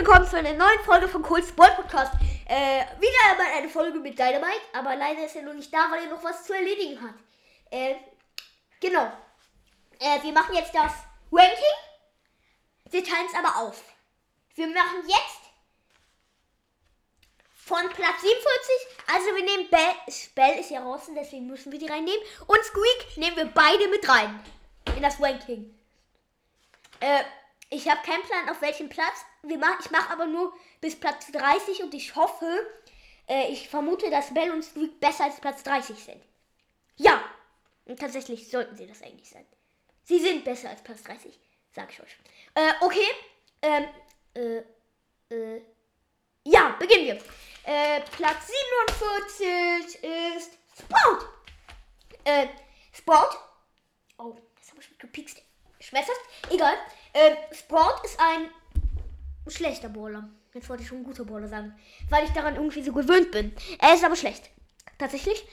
willkommen zu einer neuen Folge von Cold Sport Podcast. Äh, wieder einmal eine Folge mit Dynamite, aber leider ist er noch nicht da, weil er noch was zu erledigen hat. Äh, genau. Äh, wir machen jetzt das Ranking. Wir teilen es aber auf. Wir machen jetzt von Platz 47, also wir nehmen Bell, Bell ist ja raus, deswegen müssen wir die reinnehmen. Und Squeak nehmen wir beide mit rein in das Ranking. Äh, ich habe keinen Plan, auf welchem Platz. Wir mach, ich mache aber nur bis Platz 30 und ich hoffe, äh, ich vermute, dass Bell und Squeak besser als Platz 30 sind. Ja, und tatsächlich sollten sie das eigentlich sein. Sie sind besser als Platz 30, sag ich euch. Äh, okay, ähm, äh, äh, ja, beginnen wir. Äh, Platz 47 ist Sport. Äh, Sport. Oh, das habe ich gepikst. Schwester, egal. Ähm, Sport ist ein schlechter Bowler. Jetzt wollte ich schon ein guter Bowler sagen. Weil ich daran irgendwie so gewöhnt bin. Er ist aber schlecht. Tatsächlich.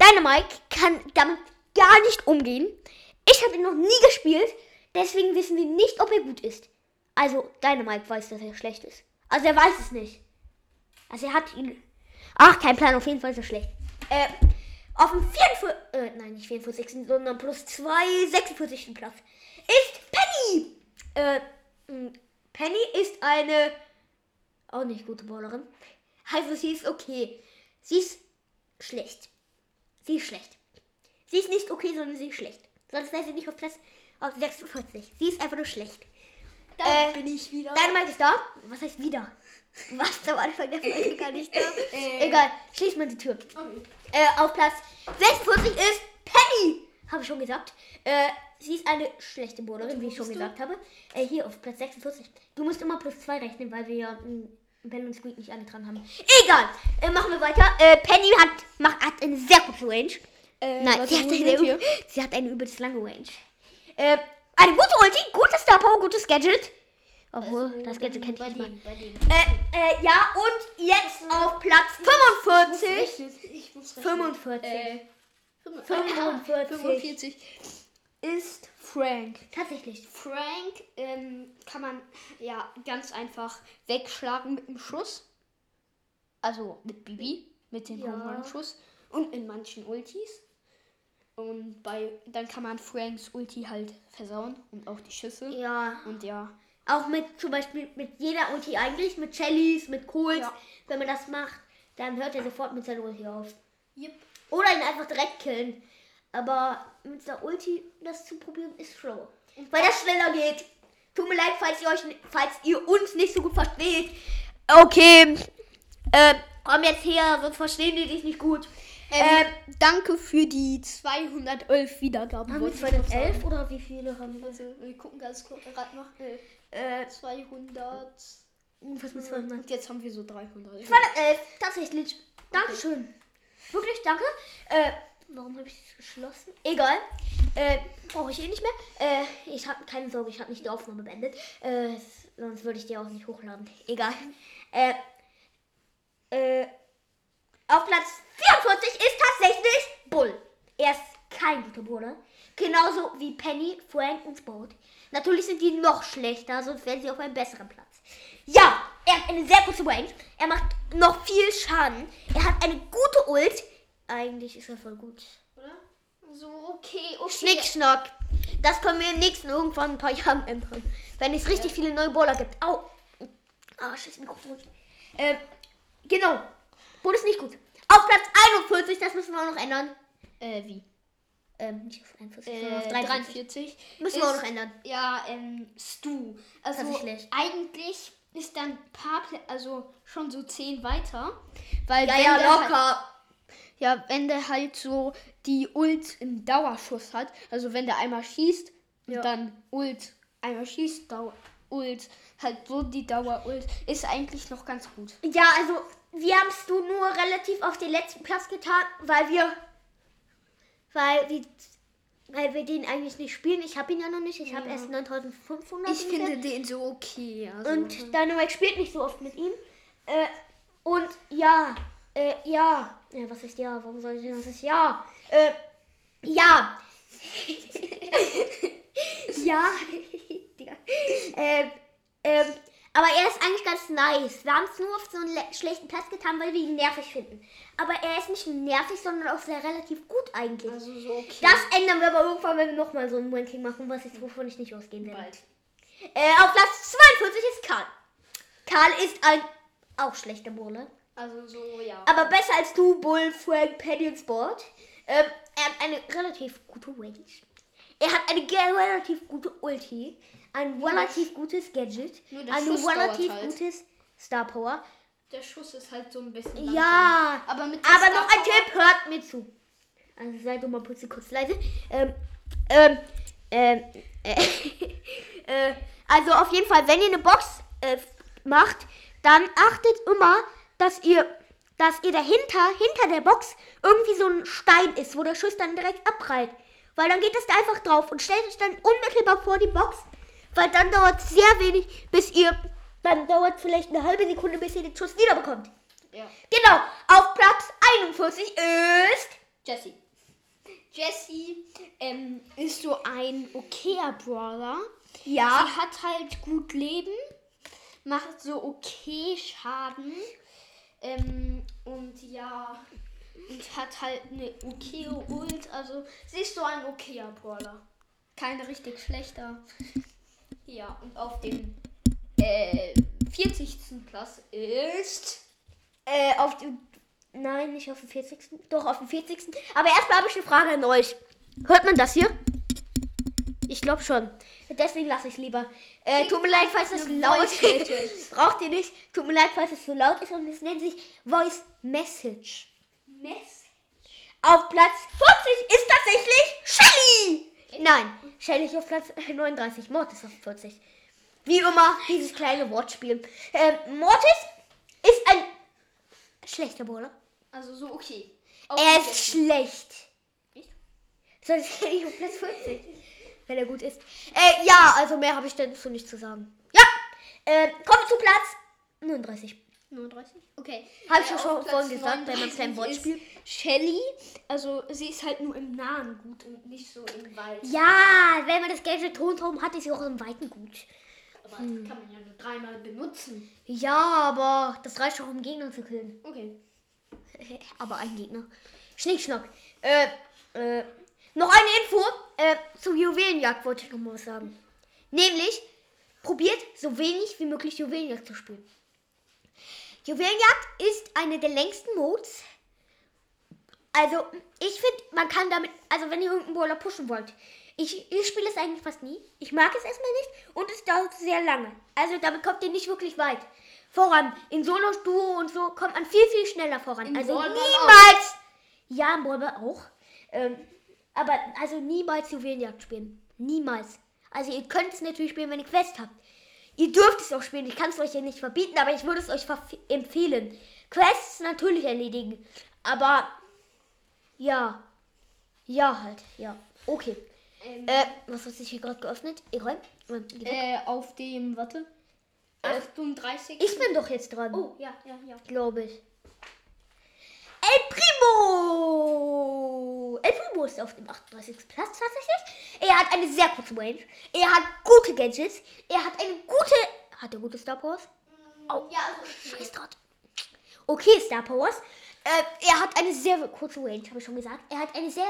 Dynamite kann damit gar nicht umgehen. Ich habe ihn noch nie gespielt. Deswegen wissen wir nicht, ob er gut ist. Also, Dynamite weiß, dass er schlecht ist. Also, er weiß es nicht. Also, er hat ihn. Ach, kein Plan. Auf jeden Fall ist er schlecht. Äh, auf dem 44. Äh, nein, nicht 44. sondern plus 2, 46. Platz ist Penny. Äh, Penny ist eine auch nicht gute Bowlerin. Also sie ist okay. Sie ist schlecht. Sie ist schlecht. Sie ist nicht okay, sondern sie ist schlecht. Sonst wäre sie nicht auf Platz auf 46. Sie ist einfach nur schlecht. Da äh, bin ich wieder. Deine Mike ist da. Was heißt wieder? Was am Anfang der Folge gar nicht da? äh. Egal, schließ mal die Tür. Okay. Äh, auf Platz 46 ist Penny. Habe ich schon gesagt. Äh, sie ist eine schlechte Bowlerin, wie ich schon gesagt habe. Äh, hier auf Platz 46. Du musst immer plus 2 rechnen, weil wir ja hm, Ben und Squeak nicht alle dran haben. Egal. Äh, machen wir weiter. Äh, Penny hat, macht, hat eine sehr gute Range. Äh, Nein, sie hat, eine, sie hat eine übelst lange Range. Äh, eine gute Ulti, gutes Star Power, gutes Gadget. Obwohl, also, das Gadget kennt ich nicht Äh, äh, ja, und jetzt auf Platz 45. Ich muss 45. Äh, 45. 45 ist Frank. Tatsächlich. Frank ähm, kann man ja ganz einfach wegschlagen mit einem Schuss. Also mit Bibi, mit dem ja. Schuss und in manchen Ultis. Und bei dann kann man Franks Ulti halt versauen und auch die Schüsse. Ja. Und ja. Auch mit zum Beispiel mit jeder Ulti eigentlich, mit Chellys, mit Kohls. Ja. Wenn man das macht, dann hört er sofort mit seiner Ulti auf. Yep. Oder ihn einfach direkt killen. Aber mit der Ulti das zu probieren ist schlau. Weil das schneller geht. Tut mir leid, falls ihr euch, falls ihr uns nicht so gut versteht. Okay. Äh, komm jetzt her, sonst verstehen die dich nicht gut. Ähm, ähm, danke für die 211 Wiedergaben. Haben wir 211 oder wie viele haben wir? Also, wir gucken ganz kurz gerade noch. Äh, 200. Was mit 200? Und jetzt haben wir so 300. 211, tatsächlich. Dankeschön. Okay. Wirklich, danke. Äh, Warum habe ich das geschlossen? Egal. Äh, brauche ich eh nicht mehr. Äh, ich habe keine Sorge, ich habe nicht die Aufnahme beendet. Äh, sonst würde ich die auch nicht hochladen. Egal. Äh, äh, auf Platz 44 ist tatsächlich Bull. Er ist kein guter Bruder. Genauso wie Penny, Frank und Sport. Natürlich sind die noch schlechter, sonst wären sie auf einem besseren Platz. Ja, er hat eine sehr gute Range. Er macht noch viel Schaden. Er hat eine gute Ult. Eigentlich ist er voll gut. Oder? So, okay, okay. Schnickschnack. Das können wir im nächsten irgendwann ein paar Jahren ändern. Wenn es richtig ja. viele neue Bowler gibt. Au. Ah, scheiß Mikrofon. Äh, genau. Wurde ist nicht gut. Auf Platz 41, das müssen wir auch noch ändern. Äh, wie? Ähm, nicht auf 41, äh, auf 43. 43. Müssen wir auch noch ändern. Ja, ähm, Stu. Also, eigentlich ist dann ein paar, also schon so 10 weiter. Weil ja, ja, locker. Halt, ja, wenn der halt so die Ult im Dauerschuss hat, also wenn der einmal schießt ja. und dann Ult einmal schießt, Dauer Ult, halt so die Dauer-Ult, ist eigentlich noch ganz gut. Ja, also wir haben es du nur relativ auf den letzten Platz getan, weil wir, weil wir, weil wir den eigentlich nicht spielen. Ich habe ihn ja noch nicht. Ich ja. habe erst 9500. Ich finde den so okay. Also und Dynamite spielt nicht so oft mit ihm. Äh, und ja, äh, ja. ja. Was ist ja? Warum soll ich denn? Was ist ja? Äh, ja. ja. ähm, ähm, Aber er ist eigentlich ganz nice. Wir haben es nur auf so einen le- schlechten Platz getan, weil wir ihn nervig finden. Aber er ist nicht nur nervig, sondern auch sehr relativ gut eigentlich. Also so okay. Das ändern wir aber irgendwann, wenn wir nochmal so ein Ranking machen, was ich, wovon ich nicht ausgehen werde. bald. Äh, auf Platz 42 ist Karl. Karl ist ein auch schlechter Bowler. Also so, ja. Aber besser als du, Bull, Frank, Sport. Ähm, er hat eine relativ gute Range. Er hat eine relativ gute Ulti. Ein relativ gutes Gadget. Ein Schuss relativ halt. gutes Star Power. Der Schuss ist halt so ein bisschen. langsam. Ja, Aber mit aber noch ein Tipp, hört mir zu. Also seid doch mal kurz, kurz leise. Ähm, ähm, ähm, äh, äh, also auf jeden Fall, wenn ihr eine Box äh, macht, dann achtet immer, dass ihr, dass ihr dahinter, hinter der Box, irgendwie so ein Stein ist, wo der Schuss dann direkt abprallt. Weil dann geht es da einfach drauf und stellt euch dann unmittelbar vor die Box, weil dann dauert es sehr wenig, bis ihr, dann dauert vielleicht eine halbe Sekunde, bis ihr den Schuss wiederbekommt. Ja. Genau, auf Platz 41 ist. Jesse. Jesse ähm, ist so ein okayer Brawler. Ja. Sie hat halt gut Leben, macht so okay Schaden. Ähm, und ja, und hat halt eine okaye Ult. Also sie ist so ein okayer Brawler. Kein richtig schlechter. Ja, und auf dem äh, 40. Platz ist. Äh, auf dem. Nein, nicht auf dem 40. Doch, auf dem 40. Aber erstmal habe ich eine Frage an euch. Hört man das hier? Ich glaube schon. Deswegen lasse ich es lieber. Äh, tut mir leid, falls es laut ist. Message. Braucht ihr nicht. Tut mir leid, falls es so laut ist. Und es nennt sich Voice Message. Mess. Auf Platz 40 ist tatsächlich Shelly. Nein, Shelly ist auf Platz 39. Mortis auf 40. Wie immer, dieses kleine Wortspiel. Ähm, Mortis ist ein schlechter Bowler. Also so okay. Er ist schlecht. Echt? Sonst hätte ich auf Platz 40. Wenn er gut ist. Äh, ja, also mehr habe ich dazu nicht zu sagen. Ja, äh, kommen wir zu Platz 39. 39? Okay. Hab ich ja schon vorhin gesagt, bei meinem 39 kleinen ist Wortspiel. Shelly, also sie ist halt nur im Nahen gut und nicht so im Wald. Ja, wenn man das Gadget Tonturm hat, ist sie auch im Weiten gut. Aber kann man ja nur dreimal benutzen. Ja, aber das reicht auch, um Gegner zu killen. Okay. aber ein Gegner. Schnick, schnack. Äh, äh, noch eine Info äh, zu Juwelenjagd wollte ich noch mal was sagen. Nämlich, probiert so wenig wie möglich Juwelenjagd zu spielen. Juwelenjagd ist eine der längsten Modes. Also, ich finde, man kann damit, also wenn ihr irgendeinen Brawler pushen wollt, ich, ich spiele es eigentlich fast nie. Ich mag es erstmal nicht und es dauert sehr lange. Also damit kommt ihr nicht wirklich weit voran. In Solo, Duo und so kommt man viel, viel schneller voran. In also Brawlball niemals. Ja, im Brawlball auch. Ähm, aber also niemals Juwelenjagd spielen. Niemals. Also ihr könnt es natürlich spielen, wenn ihr Quest habt. Ihr dürft es auch spielen. Ich kann es euch ja nicht verbieten, aber ich würde es euch empfehlen. Quests natürlich erledigen. Aber ja. Ja, halt. Ja. Okay. Ähm, Äh, was hat sich hier gerade geöffnet? Egal. äh, auf dem, warte. 38. Ich bin doch jetzt dran. Oh, ja, ja, ja. glaube ich. El Primo! El Primo ist auf dem 38. Platz tatsächlich. Er hat eine sehr kurze Range. Er hat gute Gadgets. Er hat eine gute. Hat er gute Star Powers? Oh, Ja, also Scheiß drauf. Okay, Star Powers. Äh, er hat eine sehr kurze Range, habe ich schon gesagt. Er hat eine sehr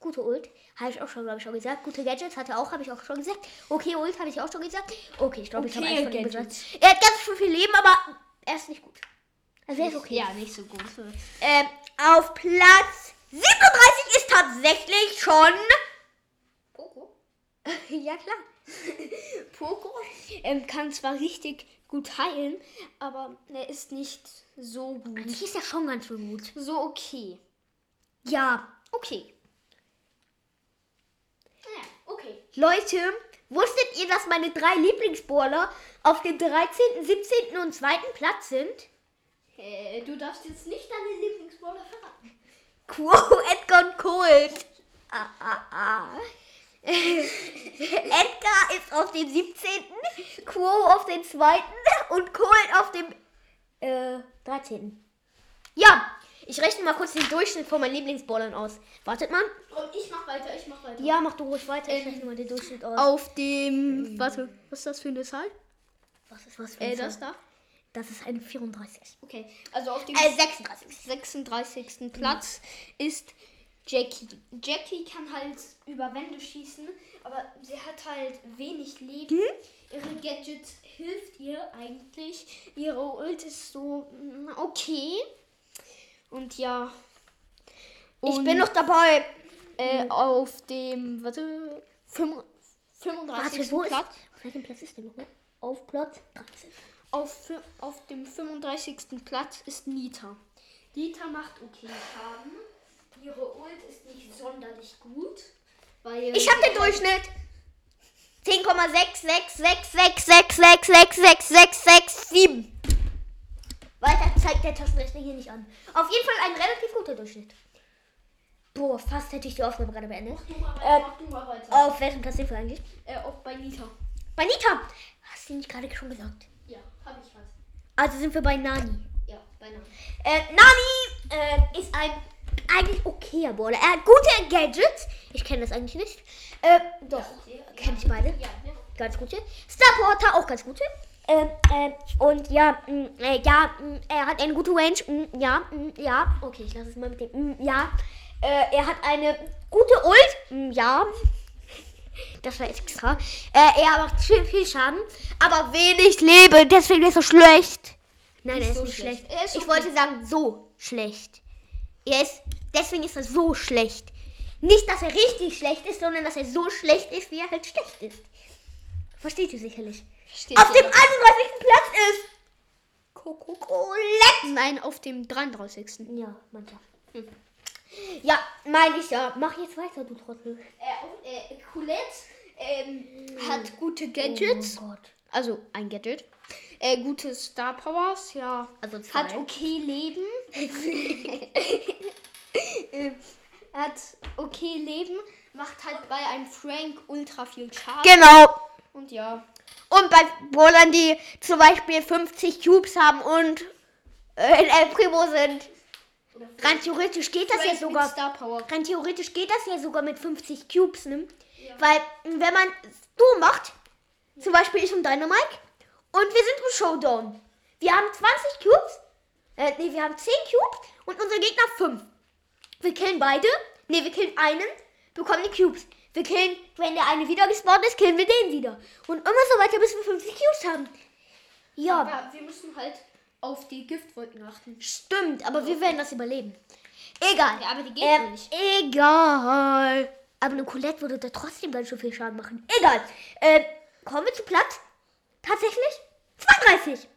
gute Ult. Habe ich auch schon, glaube ich, schon gesagt. Gute Gadgets hat er auch, habe ich auch schon gesagt. Okay, Ult habe ich auch schon gesagt. Okay, ich glaube, ich habe Okay, eins von gesagt. Er hat ganz schön viel Leben, aber er ist nicht gut. Also er ist okay. Ja, nicht so gut. Ähm, auf Platz 37 ist tatsächlich schon. Ja, klar. Poco ähm, kann zwar richtig gut heilen, aber er ist nicht so gut. Eigentlich ist er schon ganz schön gut. So okay. Ja. Okay. Ja, okay. Leute, wusstet ihr, dass meine drei Lieblingsballer auf dem 13., 17. und 2. Platz sind? Äh, du darfst jetzt nicht deine Lieblingsballer verraten. Quo, Edgar und Colt. Ah, ah, ah. Dem 17., Quo auf dem 2. und Colt auf dem äh, 13. Ja, ich rechne mal kurz den Durchschnitt von meinen Lieblingsballern aus. Wartet mal. Und ich mach weiter, ich mach weiter. Ja, mach du ruhig weiter. Ich rechne mal den Durchschnitt aus. Auf dem. Warte, was ist das für eine Zahl? Was ist was für Äh, ein das Zahl? da? Das ist ein 34. Okay, also auf dem Äh, 36. 36. Platz ist Jackie. Jackie kann halt über Wände schießen, aber sie hat halt wenig Leben. Ihre Gadget hilft ihr eigentlich. Ihre Ult ist so mm, okay. Und ja. Ich Und, bin noch dabei. äh, auf dem, warte, fünf- 35. Warte. Platz. Auf welchem Platz ist der nochmal? Auf Platz 13. Auf, auf dem 35. Platz ist Nita. Nita macht okay Schaden. Ihre Ult ist nicht sonderlich gut. Ich hab sie den Durchschnitt. 10,66666666667. Weiter zeigt der Taschenrechner hier nicht an. Auf jeden Fall ein relativ guter Durchschnitt. Boah, fast hätte ich die Aufnahme gerade beendet. Mach du mal Äh, weiter, weiter. Auf welchem Platz sind wir eigentlich? Äh, auch bei Nita. Bei Nita. Hast du nicht gerade schon gesagt? Ja, hab ich was. Also sind wir bei Nani. Ja, bei Nami. Äh, Nani äh, ist ein eigentlich okayer Brawler. Er hat gute Gadgets. Ich kenne das eigentlich nicht. Äh, doch, okay, kenne ich beide. Ja, ja. Ganz gute. Starporter auch ganz gute. Ähm, äh, und ja, mh, äh, ja, mh, er hat eine gute Range. Mh, ja, mh, ja. Okay, ich lasse es mal mit dem. Ja. Äh, er hat eine gute Ult. Ja. Das war extra. Äh, er macht viel, viel Schaden, aber wenig Leben. Deswegen ist er schlecht. Nein, Nicht er ist so nicht schlecht. schlecht. Ist ich wollte sagen, so schlecht. Er ist, deswegen ist er so schlecht. Nicht, dass er richtig schlecht ist, sondern dass er so schlecht ist, wie er halt schlecht ist. Versteht ihr sicherlich. Steht Auf dem doch. 31. Platz ist Coca-Cola. Nein, auf dem 33. Ja, mancher. Ja, meine ich ja. Mach jetzt weiter, du Trottel. Äh, äh, Colette ähm, hat gute Gadgets. Oh. Also ein Gadget. Äh, gute Star Powers, ja. Also zwei. Hat okay Leben. äh, hat okay Leben. Macht halt bei einem Frank ultra viel Schaden. Genau. Und ja. Und bei Brawlern, die zum Beispiel 50 Cubes haben und äh, in El Primo sind. Rein theoretisch geht das ja Frank sogar. Mit Star Power. Rein theoretisch geht das ja sogar mit 50 Cubes, ne? Weil, wenn man so macht, zum Beispiel ich und Dynamite, und wir sind im Showdown. Wir haben 20 Cubes, äh, nee, wir haben 10 Cubes und unsere Gegner 5. Wir killen beide, nee, wir killen einen, bekommen die Cubes. Wir killen, wenn der eine wieder gespawnt ist, killen wir den wieder. Und immer so weiter, bis wir 50 Cubes haben. Ja, Ja, wir müssen halt auf die Giftwolken achten. stimmt, aber wir werden das überleben. Egal. Ja, aber die Gegner Ähm, nicht. egal. Aber eine Colette würde da trotzdem ganz schön viel Schaden machen. Egal. Äh, kommen wir zu Platz. Tatsächlich 32.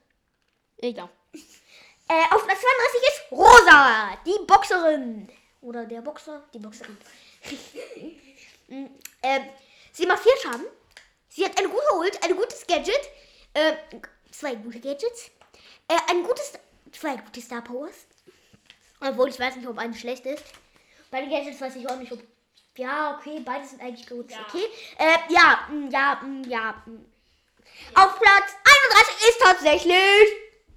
Egal. Äh, auf Platz 32 ist Rosa, die Boxerin. Oder der Boxer, die Boxerin. Mm, ähm, sie macht viel Schaden. Sie hat eine gute Ult, ein gutes Gadget. Äh, zwei gute Gadgets. Äh, ein gutes, zwei gute Star Powers. Obwohl ich weiß nicht, ob eine schlecht ist. Bei den Gadgets weiß ich auch nicht, ob. Ja, okay, beide sind eigentlich gut. Ja. Okay. Äh, ja, mm, ja, mm, ja. mm. Auf Platz 31 ist tatsächlich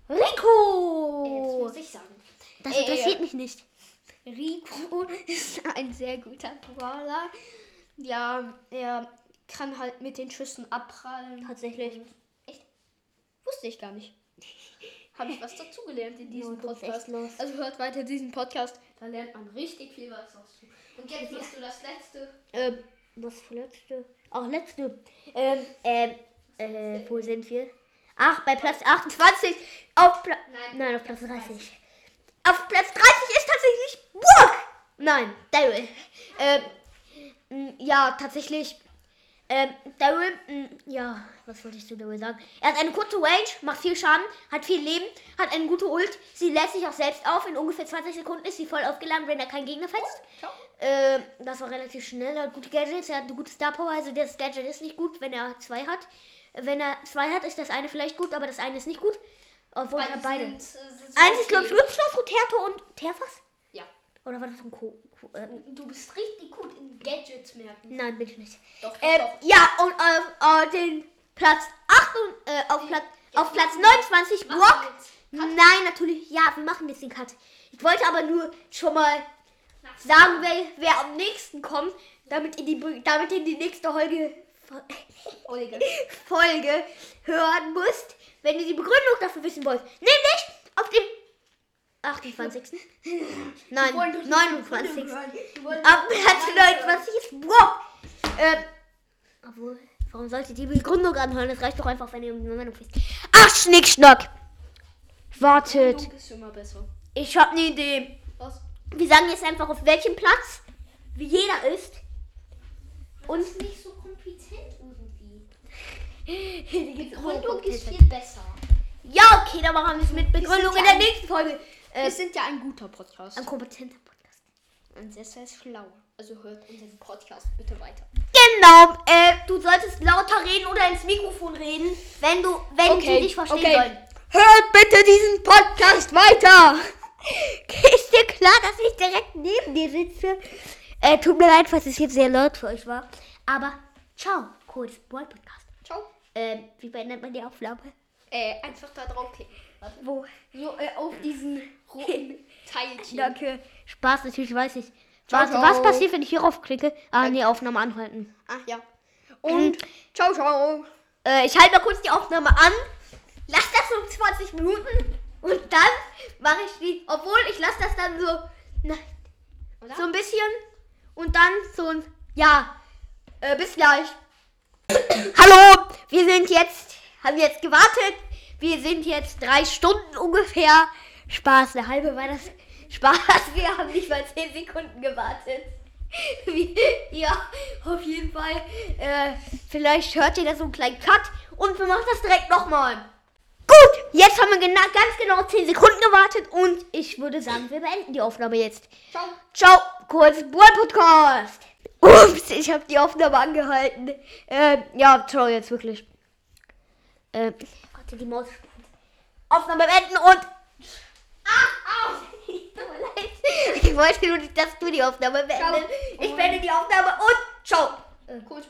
Rico. Jetzt muss ich sagen. Das Äh, interessiert mich nicht. Rico ist ein sehr guter Brawler. Ja, er kann halt mit den Schüssen abprallen. Tatsächlich. Echt? Wusste ich gar nicht. Habe ich was dazugelernt in diesem Ja, Podcast. Also hört weiter diesen Podcast, da lernt man richtig viel was dazu. Und jetzt machst du das letzte. Ähm, was für letzte? Ach, letzte. Ähm, ähm, äh, wo sind wir? Ach, bei Platz 28. Auf Platz. Nein. Nein, auf Platz 30. Auf Platz 30 ist tatsächlich Burg. Nein, Daryl. Ähm, ja, tatsächlich. Ähm, Daryl, ja, was wollte ich zu Daryl sagen? Er hat eine kurze Range, macht viel Schaden, hat viel Leben, hat eine gute Ult. Sie lässt sich auch selbst auf. In ungefähr 20 Sekunden ist sie voll aufgeladen, wenn er keinen Gegner fetzt. Ciao. Ähm, das war relativ schnell. Er hat gute Gadgets, er hat eine gute Star Power. Also das Gadget ist nicht gut, wenn er zwei hat. Wenn er zwei hat, ist das eine vielleicht gut, aber das eine ist nicht gut. Obwohl er beide. sind, äh, sind Eins ist, glaube ich, Rückschloss, Roterto und Terfas. Ja. Oder war das ein Co? Co äh, Du bist richtig gut in Gadgets merken. nein, bin ich nicht. Doch, doch, Ähm, doch. ja, und auf äh, den Platz 8 und, äh, auf, Platz, auf Platz 29 Machen Brock. Nein, natürlich, ja, wir machen jetzt den Cut. Ich wollte aber nur schon mal sagen, wer, wer am nächsten kommt, damit ihr die, damit ihr die nächste Folge, Folge. Folge hören müsst. wenn ihr die Begründung dafür wissen wollt. Nämlich auf dem 28. Nein, 29. Ab Platz 29 ist Brock. Ähm, obwohl, warum solltet ihr die Begründung anhören? Das reicht doch einfach, wenn ihr eine Meinung wisst. Ach, Schnickschnack. Wartet. Ich hab eine Idee. Was? Wir sagen jetzt einfach, auf welchem Platz wie jeder ist. Und ist nicht so kompetent irgendwie. Gibt's Begründung ist viel besser. Ja, okay, dann machen wir es mit Begründung in der nächsten Folge. Wir Äh, sind ja ein guter Podcast. ein kompetenter Podcast. Und Sessa ist schlau. Also hört unseren Podcast bitte weiter. Genau, äh, du solltest lauter reden oder ins Mikrofon reden, wenn du, wenn die dich verstehen okay. sollen. Hört bitte diesen Podcast weiter. Ist dir klar, dass ich direkt neben dir sitze? Äh, tut mir leid, falls es jetzt sehr laut für euch war. Aber ciao, kurz Boy Podcast. Ciao. Ähm, wie beendet man die Aufnahme? Äh, einfach da draufklicken. Warte. Wo? So, äh, auf diesen roten Teilchen. Danke. Spaß, natürlich weiß ich. Ciao, Warte, ciao. was passiert, wenn ich hierauf klicke? Ah, nee, Aufnahme anhalten. Ach ja. Und ciao, ciao. Äh, ich halte mal kurz die Aufnahme an. Lass das um 20 Minuten. Und dann mache ich die, obwohl ich lasse das dann so, na, so ein bisschen. Und dann so ein, ja, äh, bis gleich. Hallo, wir sind jetzt, haben jetzt gewartet. Wir sind jetzt drei Stunden ungefähr. Spaß, eine halbe war das Spaß. Wir haben nicht mal 10 Sekunden gewartet. Ja, auf jeden Fall. Äh, vielleicht hört ihr da so einen kleinen Cut und wir machen das direkt nochmal. Gut, jetzt haben wir gena ganz genau 10 Sekunden gewartet und ich würde sagen, wir beenden die Aufnahme jetzt. Ciao. Ciao, kurz Boy Podcast. Ups, ich habe die Aufnahme angehalten. Ähm, ja, ciao jetzt wirklich. Ähm, die Maus. Aufnahme beenden und. Ah, au! Tut mir leid. Ich wollte nur nicht, dass du die Aufnahme beendest. Ich beende die Aufnahme und ciao. Kurz